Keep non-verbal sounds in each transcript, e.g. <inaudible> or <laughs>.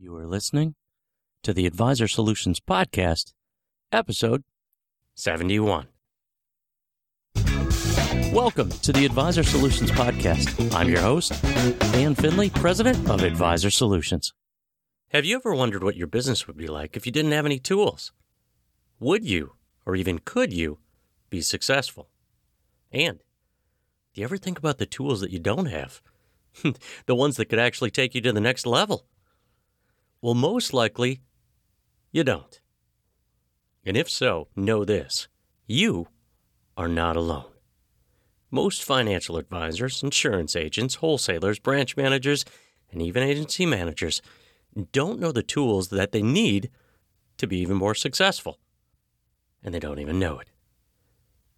You are listening to the Advisor Solutions Podcast, episode 71. Welcome to the Advisor Solutions Podcast. I'm your host, Dan Finley, President of Advisor Solutions. Have you ever wondered what your business would be like if you didn't have any tools? Would you, or even could you, be successful? And do you ever think about the tools that you don't have? <laughs> the ones that could actually take you to the next level? Well, most likely, you don't. And if so, know this you are not alone. Most financial advisors, insurance agents, wholesalers, branch managers, and even agency managers don't know the tools that they need to be even more successful. And they don't even know it.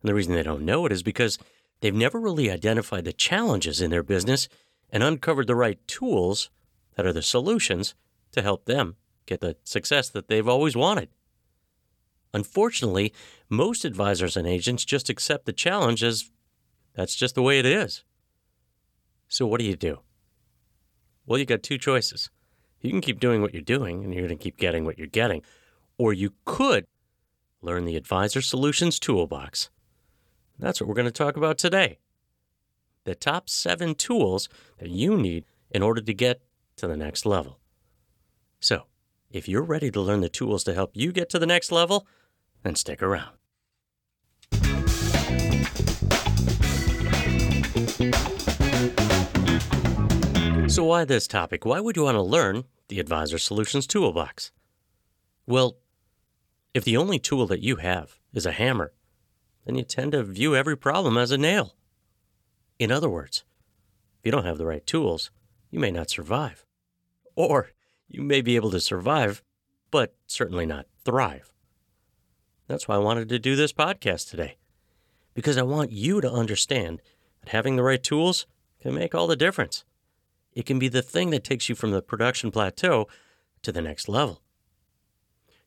And the reason they don't know it is because they've never really identified the challenges in their business and uncovered the right tools that are the solutions to help them get the success that they've always wanted. Unfortunately, most advisors and agents just accept the challenge as that's just the way it is. So, what do you do? Well, you got two choices. You can keep doing what you're doing and you're going to keep getting what you're getting, or you could learn the Advisor Solutions Toolbox. That's what we're going to talk about today. The top seven tools that you need in order to get to the next level. So, if you're ready to learn the tools to help you get to the next level, then stick around. So, why this topic? Why would you want to learn the Advisor Solutions Toolbox? Well, if the only tool that you have is a hammer, then you tend to view every problem as a nail. In other words, if you don't have the right tools, you may not survive. Or you may be able to survive, but certainly not thrive. That's why I wanted to do this podcast today, because I want you to understand that having the right tools can make all the difference. It can be the thing that takes you from the production plateau to the next level.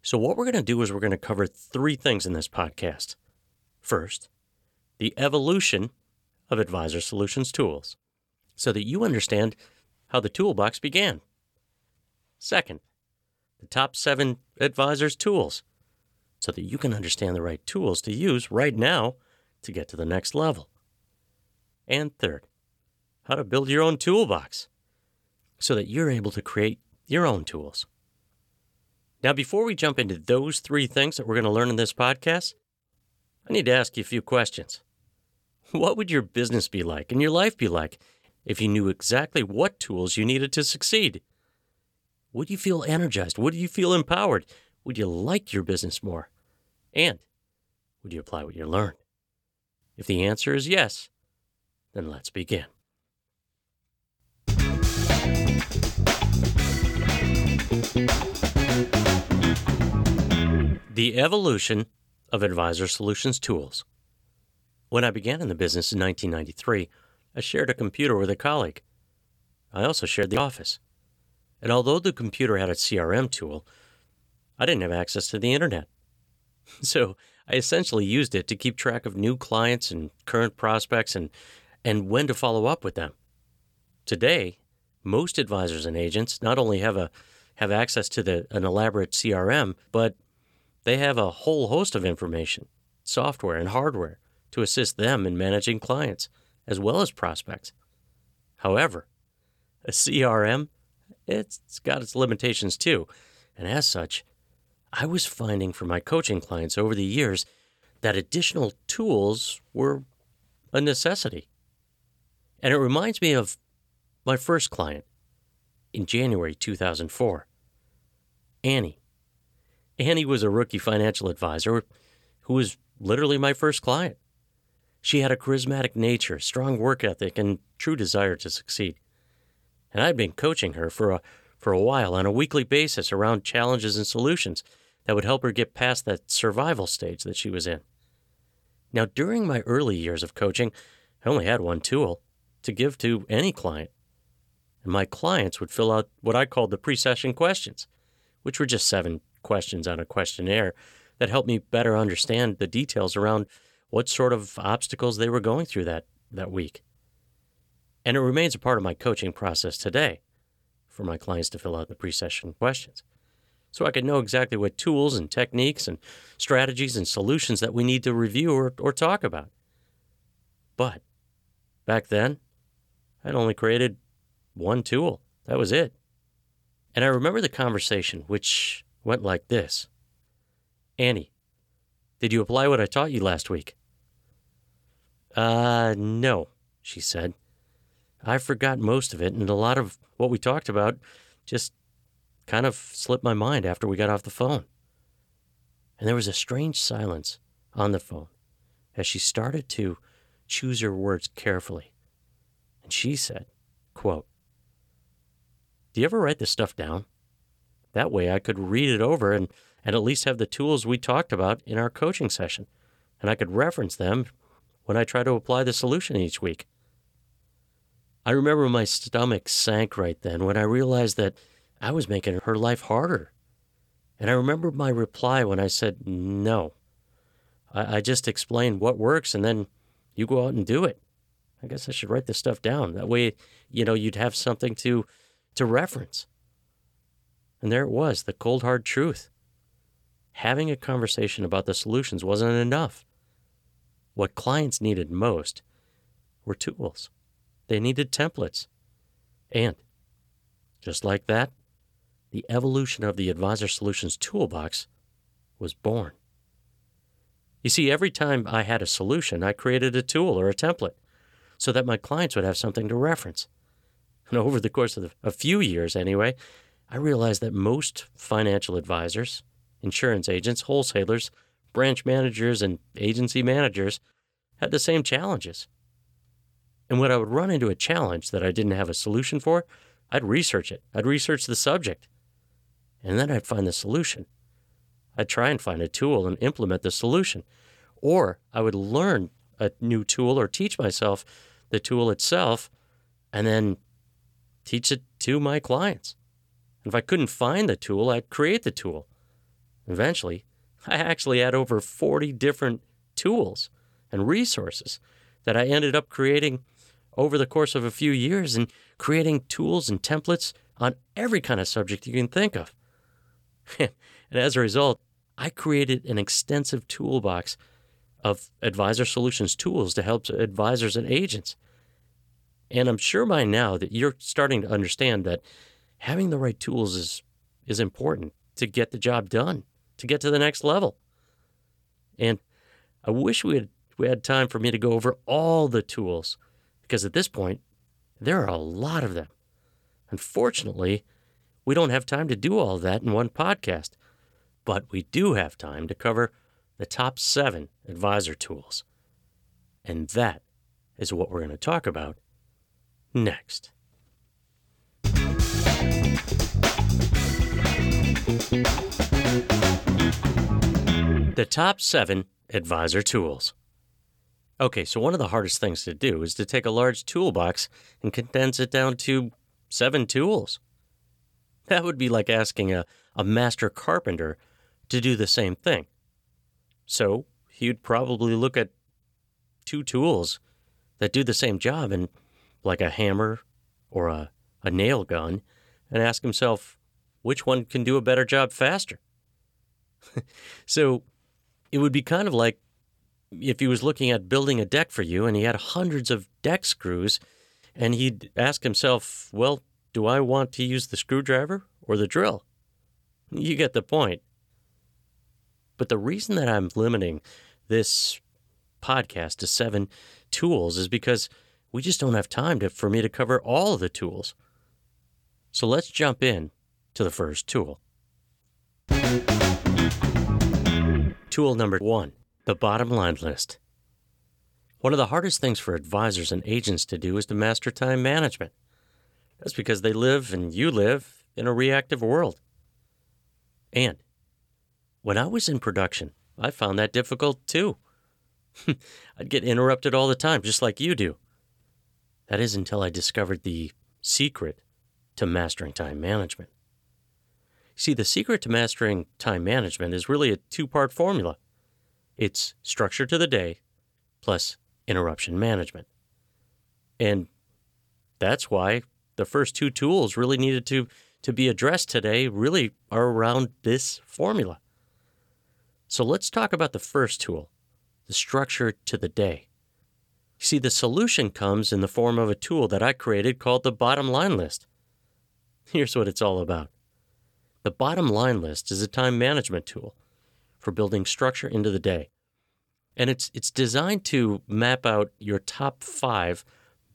So, what we're going to do is we're going to cover three things in this podcast. First, the evolution of Advisor Solutions tools, so that you understand how the toolbox began. Second, the top seven advisors' tools, so that you can understand the right tools to use right now to get to the next level. And third, how to build your own toolbox so that you're able to create your own tools. Now, before we jump into those three things that we're going to learn in this podcast, I need to ask you a few questions. What would your business be like and your life be like if you knew exactly what tools you needed to succeed? Would you feel energized? Would you feel empowered? Would you like your business more? And would you apply what you learned? If the answer is yes, then let's begin. The evolution of Advisor Solutions tools. When I began in the business in 1993, I shared a computer with a colleague. I also shared the office. And although the computer had a CRM tool, I didn't have access to the internet. <laughs> So I essentially used it to keep track of new clients and current prospects and, and when to follow up with them. Today, most advisors and agents not only have a have access to the, an elaborate CRM, but they have a whole host of information, software and hardware to assist them in managing clients as well as prospects. However, a CRM, it's got its limitations too. And as such, I was finding for my coaching clients over the years that additional tools were a necessity. And it reminds me of my first client in January 2004. Annie. Annie was a rookie financial advisor who was literally my first client. She had a charismatic nature, strong work ethic, and true desire to succeed. And I'd been coaching her for a, for a while on a weekly basis around challenges and solutions that would help her get past that survival stage that she was in. Now, during my early years of coaching, I only had one tool to give to any client and my clients would fill out what I called the pre session questions, which were just seven questions on a questionnaire that helped me better understand the details around what sort of obstacles they were going through that, that week. And it remains a part of my coaching process today. for my clients to fill out the pre session questions so I can know exactly what tools and techniques and strategies and solutions that we need to review or, or talk about. But back then, I'd only created one tool. That was it. And I remember the conversation, which went like this Annie, did you apply what I taught you last week? Uh, no, she said. I forgot most of it, and a lot of what we talked about just kind of slipped my mind after we got off the phone. And there was a strange silence on the phone as she started to choose her words carefully. And she said, quote, Do you ever write this stuff down? That way I could read it over and, and at least have the tools we talked about in our coaching session, and I could reference them when I try to apply the solution each week. I remember my stomach sank right then when I realized that I was making her life harder. And I remember my reply when I said, no. I, I just explained what works and then you go out and do it. I guess I should write this stuff down. That way, you know, you'd have something to to reference. And there it was, the cold hard truth. Having a conversation about the solutions wasn't enough. What clients needed most were tools. They needed templates. And just like that, the evolution of the Advisor Solutions toolbox was born. You see, every time I had a solution, I created a tool or a template so that my clients would have something to reference. And over the course of a few years, anyway, I realized that most financial advisors, insurance agents, wholesalers, branch managers, and agency managers had the same challenges. And when I would run into a challenge that I didn't have a solution for, I'd research it. I'd research the subject and then I'd find the solution. I'd try and find a tool and implement the solution. Or I would learn a new tool or teach myself the tool itself and then teach it to my clients. And if I couldn't find the tool, I'd create the tool. Eventually, I actually had over 40 different tools and resources that I ended up creating over the course of a few years and creating tools and templates on every kind of subject you can think of. <laughs> and as a result, I created an extensive toolbox of advisor solutions tools to help advisors and agents. And I'm sure by now that you're starting to understand that having the right tools is, is important to get the job done, to get to the next level. And I wish we had, we had time for me to go over all the tools, because at this point, there are a lot of them. Unfortunately, we don't have time to do all that in one podcast, but we do have time to cover the top seven advisor tools. And that is what we're going to talk about next. The top seven advisor tools. Okay, so one of the hardest things to do is to take a large toolbox and condense it down to seven tools. That would be like asking a, a master carpenter to do the same thing. So he'd probably look at two tools that do the same job and like a hammer or a, a nail gun and ask himself which one can do a better job faster. <laughs> so it would be kind of like if he was looking at building a deck for you and he had hundreds of deck screws and he'd ask himself, well, do I want to use the screwdriver or the drill? You get the point. But the reason that I'm limiting this podcast to seven tools is because we just don't have time to, for me to cover all of the tools. So let's jump in to the first tool. Tool number one the bottom line list. One of the hardest things for advisors and agents to do is to master time management. That's because they live and you live in a reactive world. And when I was in production, I found that difficult too. <laughs> I'd get interrupted all the time, just like you do. That is until I discovered the secret to mastering time management. See, the secret to mastering time management is really a two part formula it's structure to the day plus interruption management. And that's why the first two tools really needed to, to be addressed today really are around this formula. So let's talk about the first tool, the structure to the day. See, the solution comes in the form of a tool that I created called the bottom line list. Here's what it's all about. The bottom line list is a time management tool for building structure into the day. And it's, it's designed to map out your top five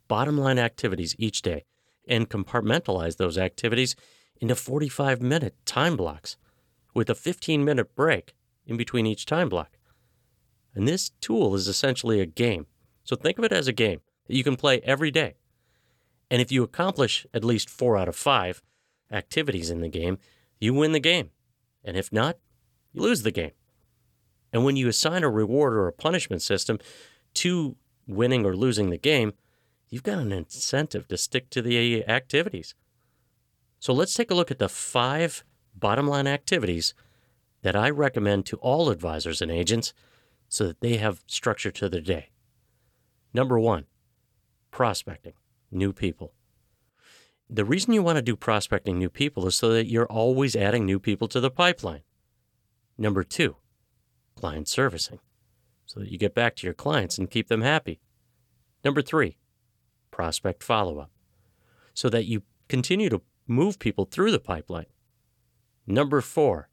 bottom line activities each day and compartmentalize those activities into 45 minute time blocks with a 15 minute break in between each time block. And this tool is essentially a game. So think of it as a game that you can play every day. And if you accomplish at least four out of five activities in the game, you win the game. And if not, you lose the game. And when you assign a reward or a punishment system to winning or losing the game, you've got an incentive to stick to the activities. So let's take a look at the five bottom line activities that I recommend to all advisors and agents so that they have structure to their day. Number one, prospecting new people. The reason you want to do prospecting new people is so that you're always adding new people to the pipeline. Number two, client servicing, so that you get back to your clients and keep them happy. Number three, prospect follow up, so that you continue to move people through the pipeline. Number four,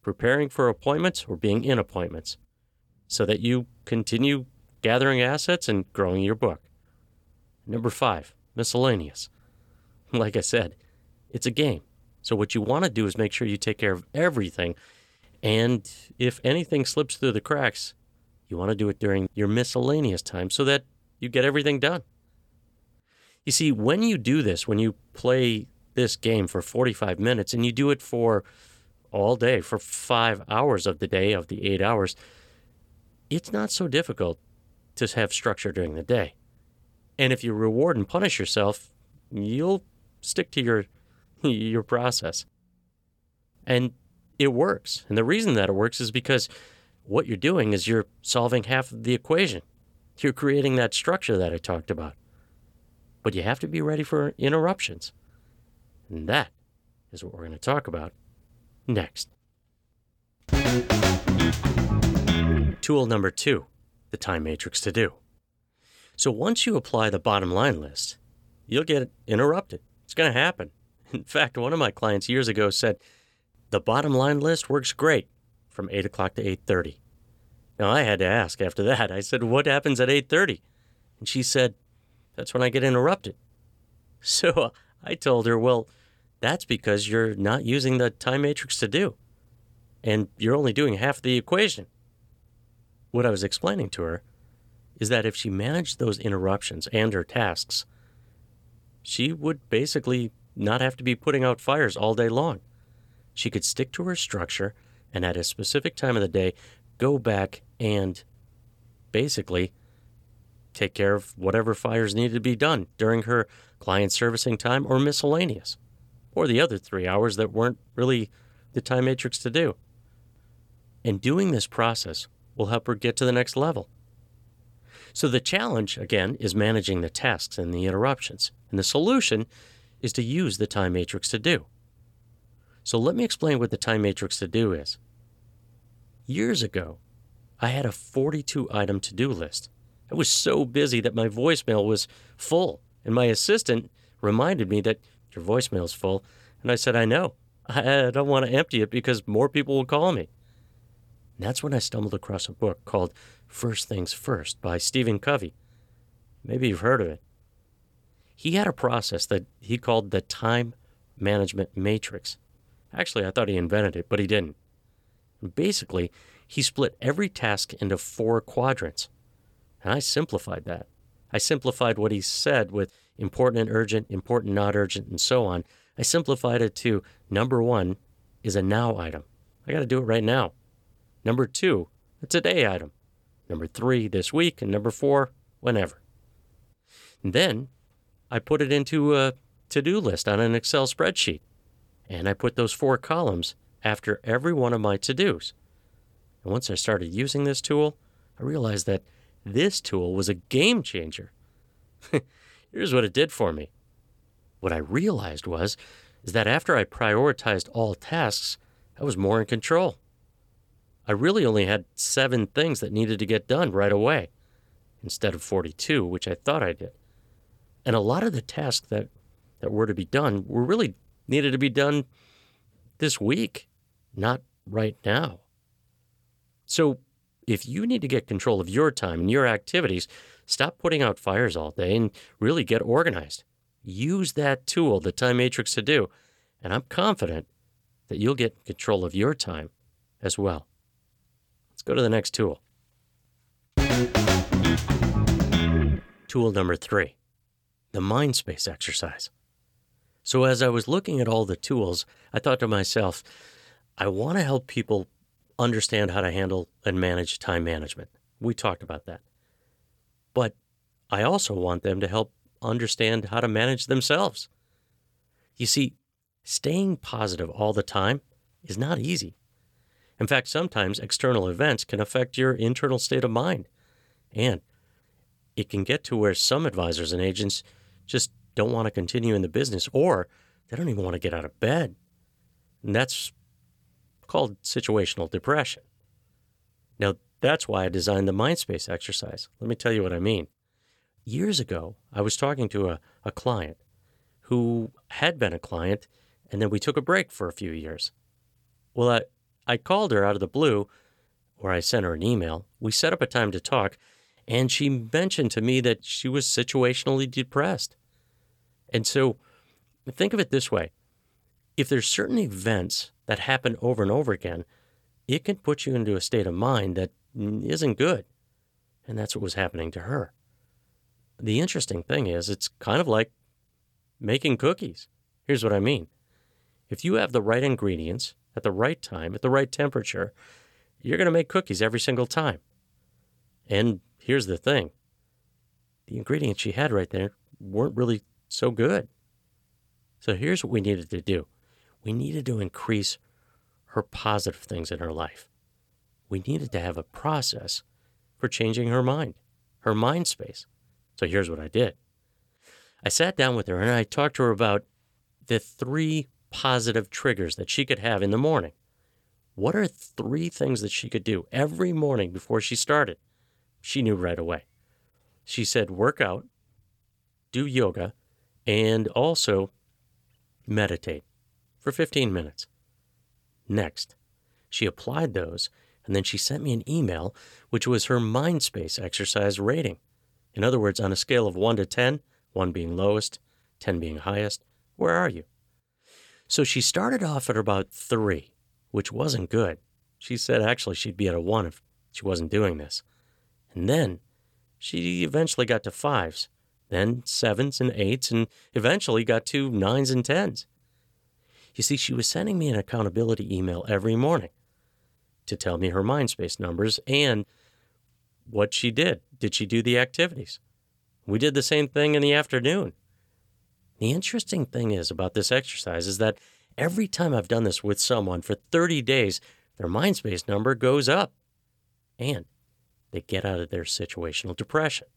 preparing for appointments or being in appointments, so that you continue gathering assets and growing your book. Number five, miscellaneous. <laughs> Like I said, it's a game. So what you want to do is make sure you take care of everything. And if anything slips through the cracks, you want to do it during your miscellaneous time so that you get everything done. You see, when you do this, when you play this game for 45 minutes and you do it for all day, for five hours of the day, of the eight hours, it's not so difficult to have structure during the day. And if you reward and punish yourself, you'll stick to your <laughs> your process. And it works. And the reason that it works is because what you're doing is you're solving half of the equation. You're creating that structure that I talked about. But you have to be ready for interruptions. And that is what we're going to talk about next. Tool number two the time matrix to do. So once you apply the bottom line list, you'll get interrupted. It's going to happen. In fact, one of my clients years ago said, the bottom line list works great from 8 o'clock to 8.30. Now, I had to ask after that. I said, what happens at 8.30? And she said, that's when I get interrupted. <laughs> So I told her, well, that's because you're not using the time matrix to do. And you're only doing half the equation. What I was explaining to her is that if she managed those interruptions and her tasks, she would basically not have to be putting out fires all day long. She could stick to her structure and at a specific time of the day go back and basically take care of whatever fires needed to be done during her client servicing time or miscellaneous, or the other three hours that weren't really the time matrix to do. And doing this process will help her get to the next level. So the challenge, again, is managing the tasks and the interruptions. And the solution is to use the time matrix to do. So let me explain what the time matrix to do is. Years ago, I had a 42 item to do list. I was so busy that my voicemail was full, and my assistant reminded me that your voicemail's full. And I said, I know. I don't want to empty it because more people will call me. And that's when I stumbled across a book called First Things First by Stephen Covey. Maybe you've heard of it. He had a process that he called the time management matrix. Actually, I thought he invented it, but he didn't. basically, he split every task into four quadrants. And I simplified that. I simplified what he said with important and urgent, important, not urgent, and so on. I simplified it to number one is a now item. I got to do it right now. Number two, a today item number three this week, and number four whenever. And then I put it into a to do list on an Excel spreadsheet, and I put those four columns after every one of my to dos. And once I started using this tool, I realized that this tool was a game changer. <laughs> Here's what it did for me What I realized was is that after I prioritized all tasks, I was more in control. I really only had seven things that needed to get done right away instead of 42, which I thought I did. And a lot of the tasks that, that were to be done were really needed to be done this week, not right now. So if you need to get control of your time and your activities, stop putting out fires all day and really get organized. Use that tool, the time matrix, to do. And I'm confident that you'll get control of your time as well. Let's go to the next tool. Tool number three the mind space exercise. So, as I was looking at all the tools, I thought to myself, I want to help people understand how to handle and manage time management. We talked about that. But I also want them to help understand how to manage themselves. You see, staying positive all the time is not easy. In fact, sometimes external events can affect your internal state of mind. And it can get to where some advisors and agents just don't want to continue in the business or they don't even want to get out of bed. And that's called situational depression. Now, that's why I designed the Mindspace exercise. Let me tell you what I mean. Years ago, I was talking to a, a client who had been a client, and then we took a break for a few years. Well, I, I called her out of the blue, or I sent her an email. We set up a time to talk, and she mentioned to me that she was situationally depressed. And so think of it this way if there's certain events that happen over and over again, it can put you into a state of mind that isn't good. And that's what was happening to her. The interesting thing is, it's kind of like making cookies. Here's what I mean if you have the right ingredients at the right time, at the right temperature, you're going to make cookies every single time. And here's the thing the ingredients she had right there weren't really so good. So here's what we needed to do we needed to increase her positive things in her life. We needed to have a process for changing her mind, her mind space. So here's what I did I sat down with her and I talked to her about the three positive triggers that she could have in the morning. What are three things that she could do every morning before she started? She knew right away. She said, work out, do yoga, and also meditate for 15 minutes. Next, she applied those, and then she sent me an email, which was her mind space exercise rating. In other words, on a scale of 1 to 10, 1 being lowest, 10 being highest, where are you? So she started off at about 3, which wasn't good. She said actually she'd be at a 1 if she wasn't doing this. And then she eventually got to 5s, then sevens and eights, and eventually got to nines and tens. You see, she was sending me an accountability email every morning to tell me her mind space numbers and what she did. Did she do the activities? We did the same thing in the afternoon. The interesting thing is about this exercise is that every time I've done this with someone for 30 days, their mind space number goes up and they get out of their situational depression.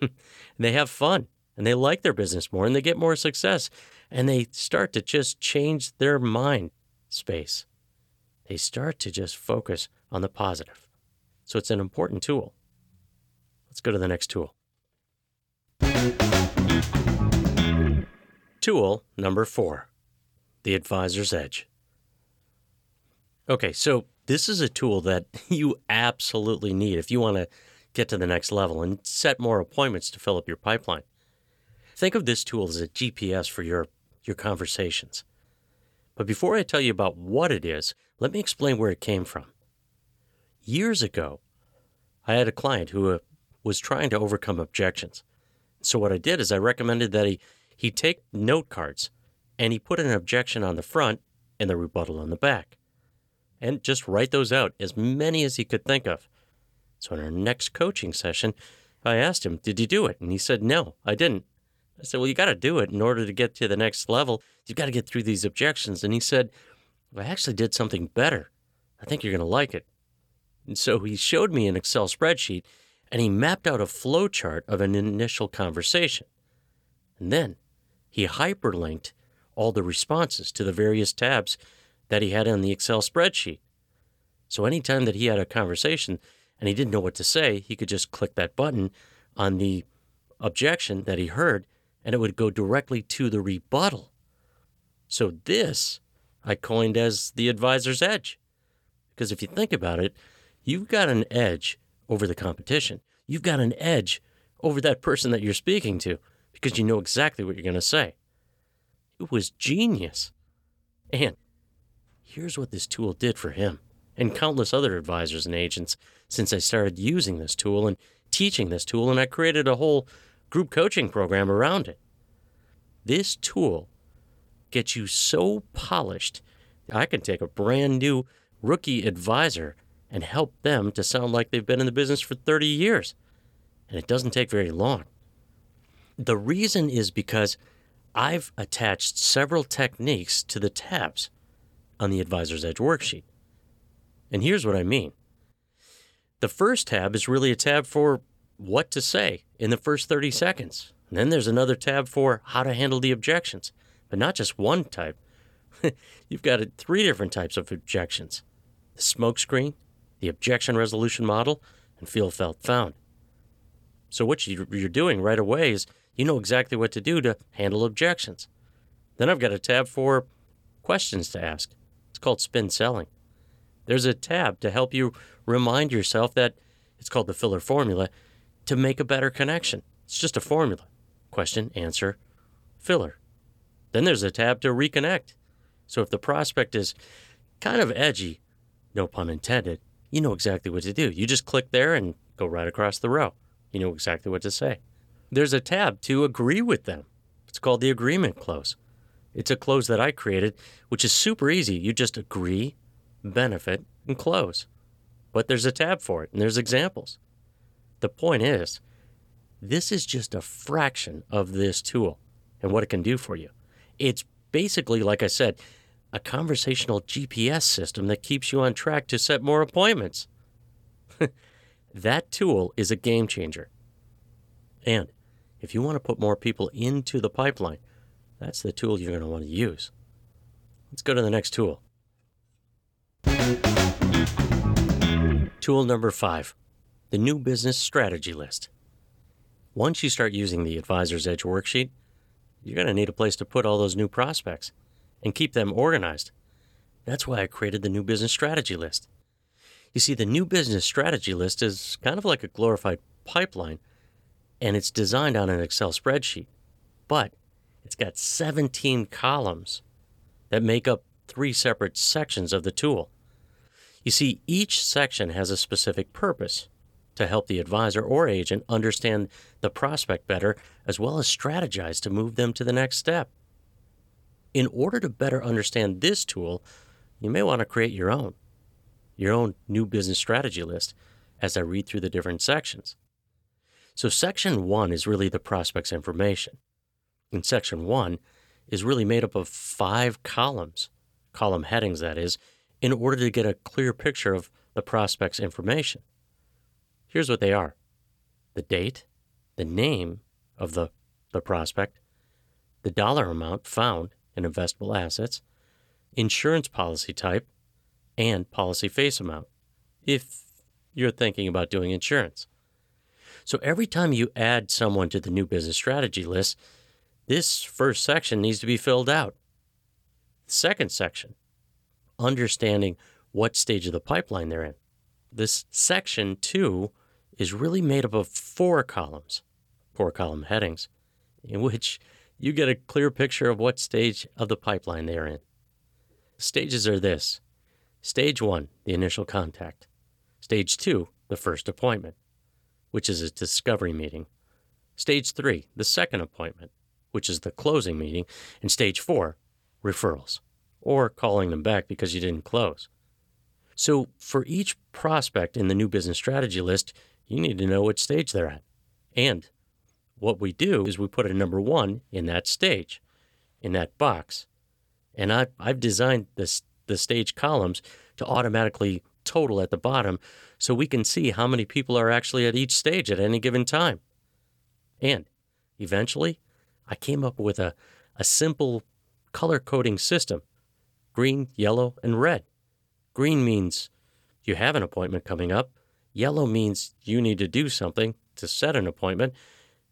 <laughs> they have fun and they like their business more and they get more success and they start to just change their mind space. They start to just focus on the positive. So it's an important tool. Let's go to the next tool. Tool number four the advisor's edge. Okay, so this is a tool that <laughs> you absolutely need if you want to get to the next level and set more appointments to fill up your pipeline. Think of this tool as a GPS for your, your conversations. But before I tell you about what it is, let me explain where it came from. Years ago, I had a client who uh, was trying to overcome objections. So what I did is I recommended that he, he take note cards and he put an objection on the front and the rebuttal on the back. And just write those out, as many as he could think of. So in our next coaching session, I asked him, Did you do it? And he said, No, I didn't. I said, Well, you got to do it in order to get to the next level. You've got to get through these objections. And he said, well, I actually did something better. I think you're going to like it. And so he showed me an Excel spreadsheet and he mapped out a flow chart of an initial conversation. And then he hyperlinked all the responses to the various tabs that he had on the Excel spreadsheet. So anytime that he had a conversation and he didn't know what to say, he could just click that button on the objection that he heard and it would go directly to the rebuttal. So this I coined as the advisor's edge. Because if you think about it, you've got an edge over the competition. You've got an edge over that person that you're speaking to because you know exactly what you're going to say. It was genius. And here's what this tool did for him and countless other advisors and agents since I started using this tool and teaching this tool, and I created a whole group coaching program around it. This tool gets you so polished, I can take a brand new rookie advisor and help them to sound like they've been in the business for 30 years. And it doesn't take very long. The reason is because I've attached several techniques to the tabs on the Advisor's Edge worksheet. And here's what I mean. The first tab is really a tab for what to say in the first 30 seconds. And then there's another tab for how to handle the objections, but not just one type. <laughs> You've got three different types of objections the smokescreen, the objection resolution model, and feel felt found. So, what you're doing right away is you know exactly what to do to handle objections. Then I've got a tab for questions to ask. It's called spin selling. There's a tab to help you remind yourself that it's called the filler formula to make a better connection. It's just a formula question, answer, filler. Then there's a tab to reconnect. So if the prospect is kind of edgy, no pun intended, you know exactly what to do. You just click there and go right across the row. You know exactly what to say. There's a tab to agree with them. It's called the agreement close. It's a close that I created, which is super easy. You just agree, benefit, and close. But there's a tab for it, and there's examples. The point is, this is just a fraction of this tool and what it can do for you. It's basically, like I said, a conversational GPS system that keeps you on track to set more appointments. <laughs> that tool is a game changer. And if you want to put more people into the pipeline, that's the tool you're going to want to use. Let's go to the next tool. Tool number five the new business strategy list. Once you start using the Advisor's Edge worksheet, you're going to need a place to put all those new prospects and keep them organized. That's why I created the new business strategy list. You see, the new business strategy list is kind of like a glorified pipeline, and it's designed on an Excel spreadsheet, but it's got 17 columns that make up three separate sections of the tool. You see, each section has a specific purpose to help the advisor or agent understand the prospect better, as well as strategize to move them to the next step. In order to better understand this tool, you may want to create your own, your own new business strategy list as I read through the different sections. So, section one is really the prospect's information. And section one is really made up of five columns, column headings, that is, in order to get a clear picture of the prospect's information. Here's what they are the date, the name of the, the prospect, the dollar amount found in investable assets, insurance policy type, and policy face amount, if you're thinking about doing insurance. So every time you add someone to the new business strategy list, this first section needs to be filled out. The second section, understanding what stage of the pipeline they're in. This section two is really made up of four columns, four column headings, in which you get a clear picture of what stage of the pipeline they are in. Stages are this Stage one, the initial contact. Stage two, the first appointment, which is a discovery meeting. Stage three, the second appointment, which is the closing meeting. And stage four, referrals, or calling them back because you didn't close. So, for each prospect in the new business strategy list, you need to know which stage they're at. And what we do is we put a number one in that stage, in that box. And I've, I've designed this, the stage columns to automatically total at the bottom so we can see how many people are actually at each stage at any given time. And eventually, I came up with a, a simple color coding system green, yellow, and red. Green means you have an appointment coming up, yellow means you need to do something to set an appointment,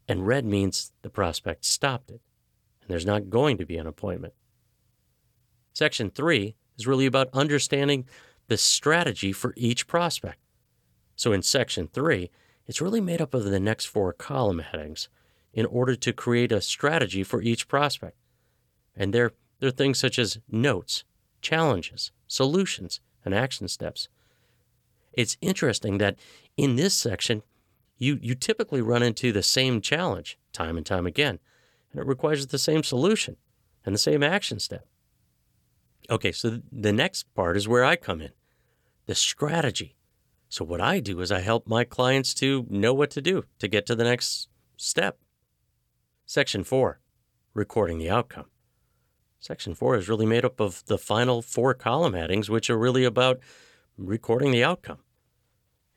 and red means the prospect stopped it and there's not going to be an appointment. Section 3 is really about understanding the strategy for each prospect. So in Section 3, it's really made up of the next four column headings in order to create a strategy for each prospect. And they're, they're things such as notes, challenges, solutions, and action steps. It's interesting that in this section, you, you typically run into the same challenge time and time again, and it requires the same solution and the same action step. Okay, so the next part is where I come in the strategy. So, what I do is I help my clients to know what to do to get to the next step. Section four, recording the outcome. Section four is really made up of the final four column headings, which are really about recording the outcome.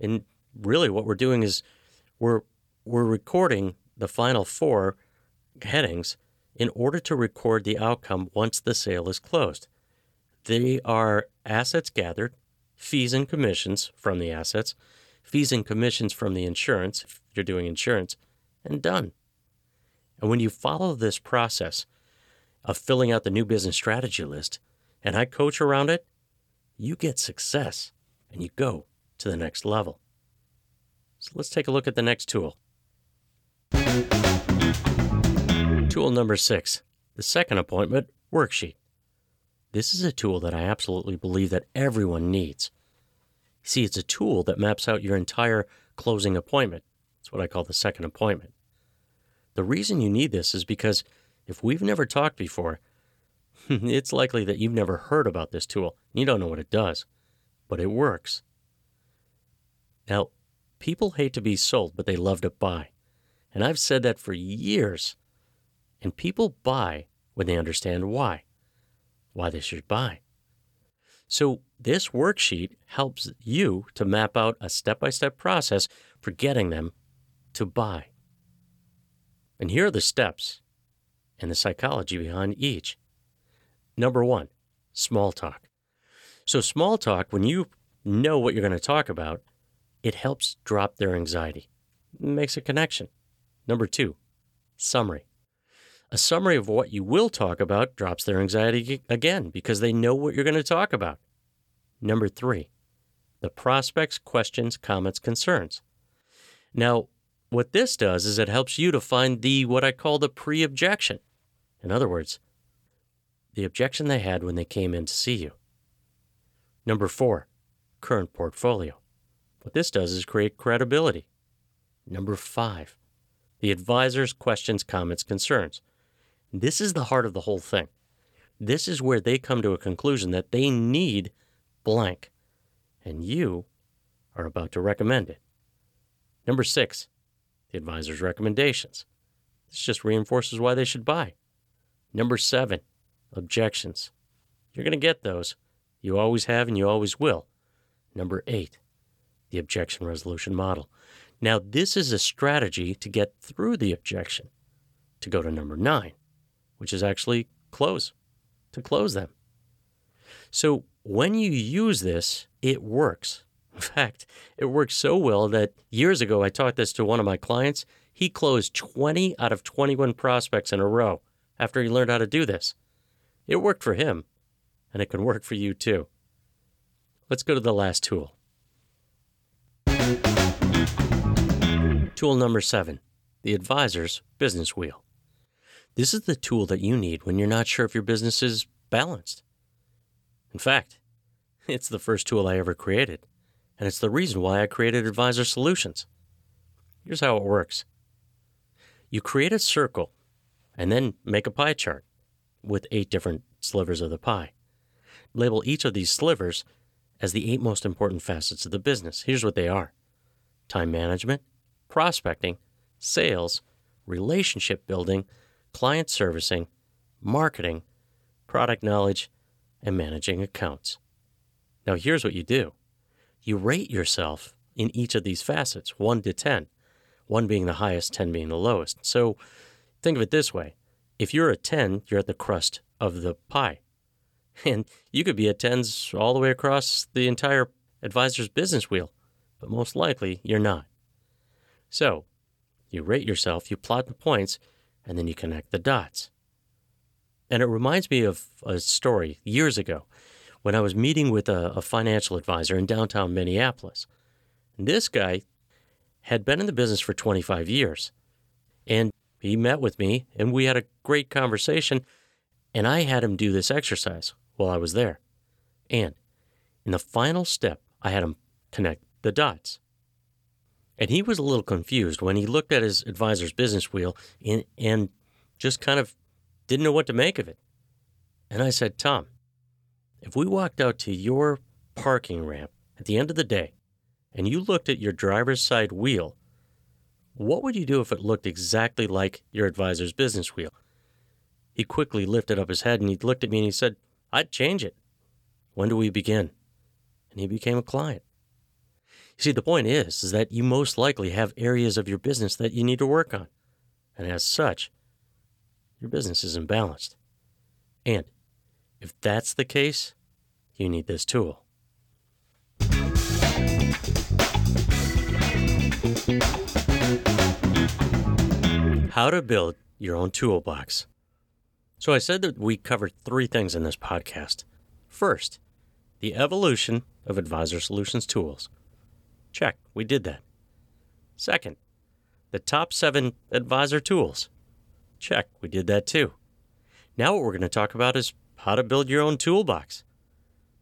And really, what we're doing is we're, we're recording the final four headings in order to record the outcome once the sale is closed. They are assets gathered, fees and commissions from the assets, fees and commissions from the insurance, if you're doing insurance, and done. And when you follow this process of filling out the new business strategy list, and I coach around it, you get success and you go to the next level. So let's take a look at the next tool. Tool number six, the second appointment worksheet. This is a tool that I absolutely believe that everyone needs. See, it's a tool that maps out your entire closing appointment. It's what I call the second appointment. The reason you need this is because if we've never talked before, <laughs> it's likely that you've never heard about this tool. You don't know what it does, but it works. Now, people hate to be sold, but they love to buy. And I've said that for years. And people buy when they understand why, why they should buy. So, this worksheet helps you to map out a step by step process for getting them to buy. And here are the steps and the psychology behind each. Number one, small talk. So, small talk, when you know what you're going to talk about, it helps drop their anxiety, it makes a connection. Number two, summary. A summary of what you will talk about drops their anxiety again because they know what you're going to talk about. Number three, the prospect's questions, comments, concerns. Now, what this does is it helps you to find the what I call the pre objection. In other words, the objection they had when they came in to see you. Number four, current portfolio. What this does is create credibility. Number five, the advisor's questions, comments, concerns. This is the heart of the whole thing. This is where they come to a conclusion that they need blank, and you are about to recommend it. Number six, the advisor's recommendations. This just reinforces why they should buy. Number seven, objections. You're going to get those. You always have and you always will. Number eight, the objection resolution model. Now, this is a strategy to get through the objection. To go to number nine, which is actually close, to close them. So when you use this, it works. In fact, it works so well that years ago I taught this to one of my clients. He closed 20 out of 21 prospects in a row after he learned how to do this. It worked for him, and it can work for you too. Let's go to the last tool. Tool number seven the advisor's business wheel. This is the tool that you need when you're not sure if your business is balanced. In fact, it's the first tool I ever created, and it's the reason why I created Advisor Solutions. Here's how it works you create a circle and then make a pie chart with eight different slivers of the pie. Label each of these slivers as the eight most important facets of the business. Here's what they are time management, prospecting, sales, relationship building, client servicing, marketing, product knowledge, and managing accounts. Now, here's what you do you rate yourself in each of these facets 1 to 10, 1 being the highest, 10 being the lowest. So think of it this way If you're a 10, you're at the crust of the pie. <laughs> And you could be a 10s all the way across the entire advisor's business wheel, but most likely you're not. So, you rate yourself, you plot the points, and then you connect the dots. And it reminds me of a story years ago when I was meeting with a, a financial advisor in downtown Minneapolis. And this guy had been in the business for 25 years. And he met with me, and we had a great conversation. And I had him do this exercise while I was there. And in the final step, I had him connect the dots. And he was a little confused when he looked at his advisor's business wheel and, and just kind of didn't know what to make of it. And I said, Tom, if we walked out to your parking ramp at the end of the day and you looked at your driver's side wheel, what would you do if it looked exactly like your advisor's business wheel? He quickly lifted up his head and he looked at me and he said, I'd change it. When do we begin? And he became a client. You see, the point is, is that you most likely have areas of your business that you need to work on. And as such, your business is imbalanced. And if that's the case, you need this tool. How to build your own toolbox. So, I said that we covered three things in this podcast. First, the evolution of Advisor Solutions tools. Check, we did that. Second, the top seven advisor tools. Check, we did that too. Now, what we're going to talk about is how to build your own toolbox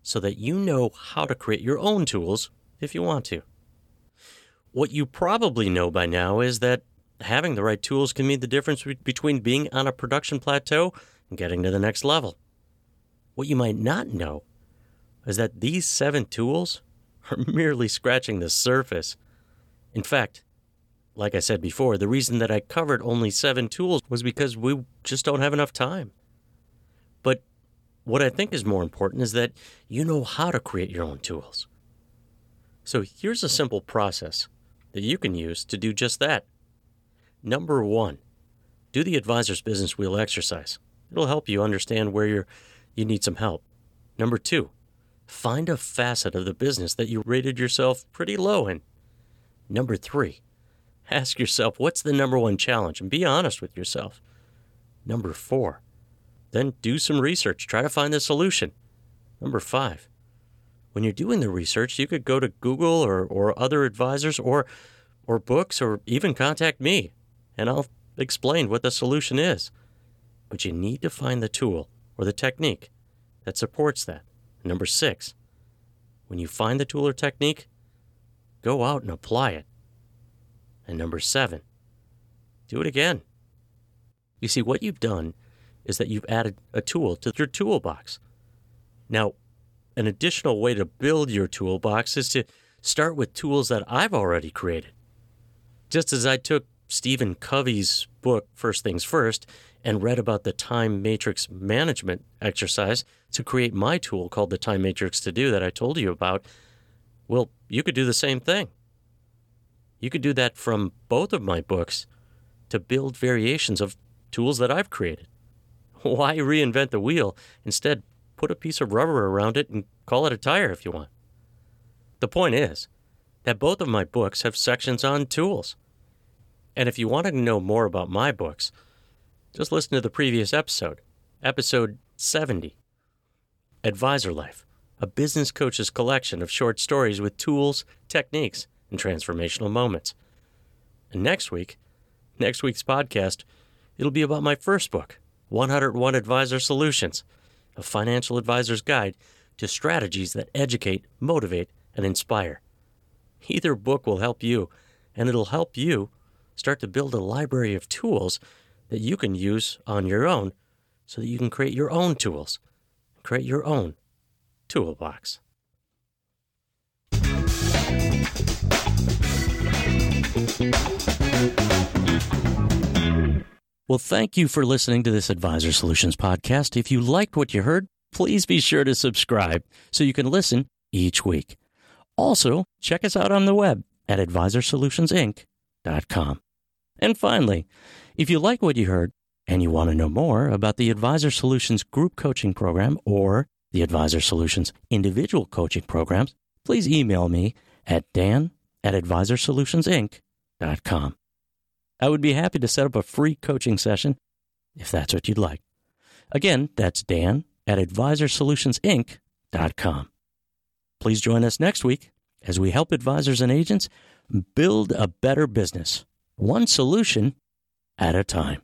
so that you know how to create your own tools if you want to. What you probably know by now is that having the right tools can mean the difference between being on a production plateau and getting to the next level. What you might not know is that these seven tools <laughs> are merely scratching the surface. In fact, like I said before, the reason that I covered only seven tools was because we just don't have enough time. But what I think is more important is that you know how to create your own tools. So here's a simple process that you can use to do just that. Number one, do the advisor's business wheel exercise. It'll help you understand where you're, you need some help. Number two, find a facet of the business that you rated yourself pretty low in. Number three, ask yourself what's the number one challenge and be honest with yourself. Number four, then do some research, try to find the solution. Number five, when you're doing the research, you could go to Google or, or other advisors or, or books or even contact me and I'll explain what the solution is. But you need to find the tool or the technique that supports that. Number six, when you find the tool or technique, go out and apply it. And number seven, do it again. You see, what you've done is that you've added a tool to your toolbox. Now, an additional way to build your toolbox is to start with tools that I've already created. Just as I took Stephen Covey's book, First Things First, and read about the time matrix management exercise to create my tool called the time matrix to do that I told you about, well, you could do the same thing. You could do that from both of my books to build variations of tools that I've created. <laughs> Why reinvent the wheel? Instead, put a piece of rubber around it and call it a tire if you want. The point is that both of my books have sections on tools. And if you want to know more about my books, just listen to the previous episode, episode 70 Advisor Life, a business coach's collection of short stories with tools, techniques, and transformational moments. And next week, next week's podcast, it'll be about my first book, 101 Advisor Solutions, a financial advisor's guide to strategies that educate, motivate, and inspire. Either book will help you, and it'll help you start to build a library of tools that you can use on your own so that you can create your own tools, create your own toolbox. Well, thank you for listening to this Advisor Solutions podcast. If you liked what you heard, please be sure to subscribe so you can listen each week. Also, check us out on the web at advisorsolutionsinc.com. And finally, if you like what you heard and you want to know more about the Advisor Solutions group coaching program or the Advisor Solutions individual coaching programs, please email me at dan at advisorsolutionsinc.com. I would be happy to set up a free coaching session if that's what you'd like. Again, that's dan at advisorsolutionsinc.com. Please join us next week as we help advisors and agents build a better business, one solution at a time.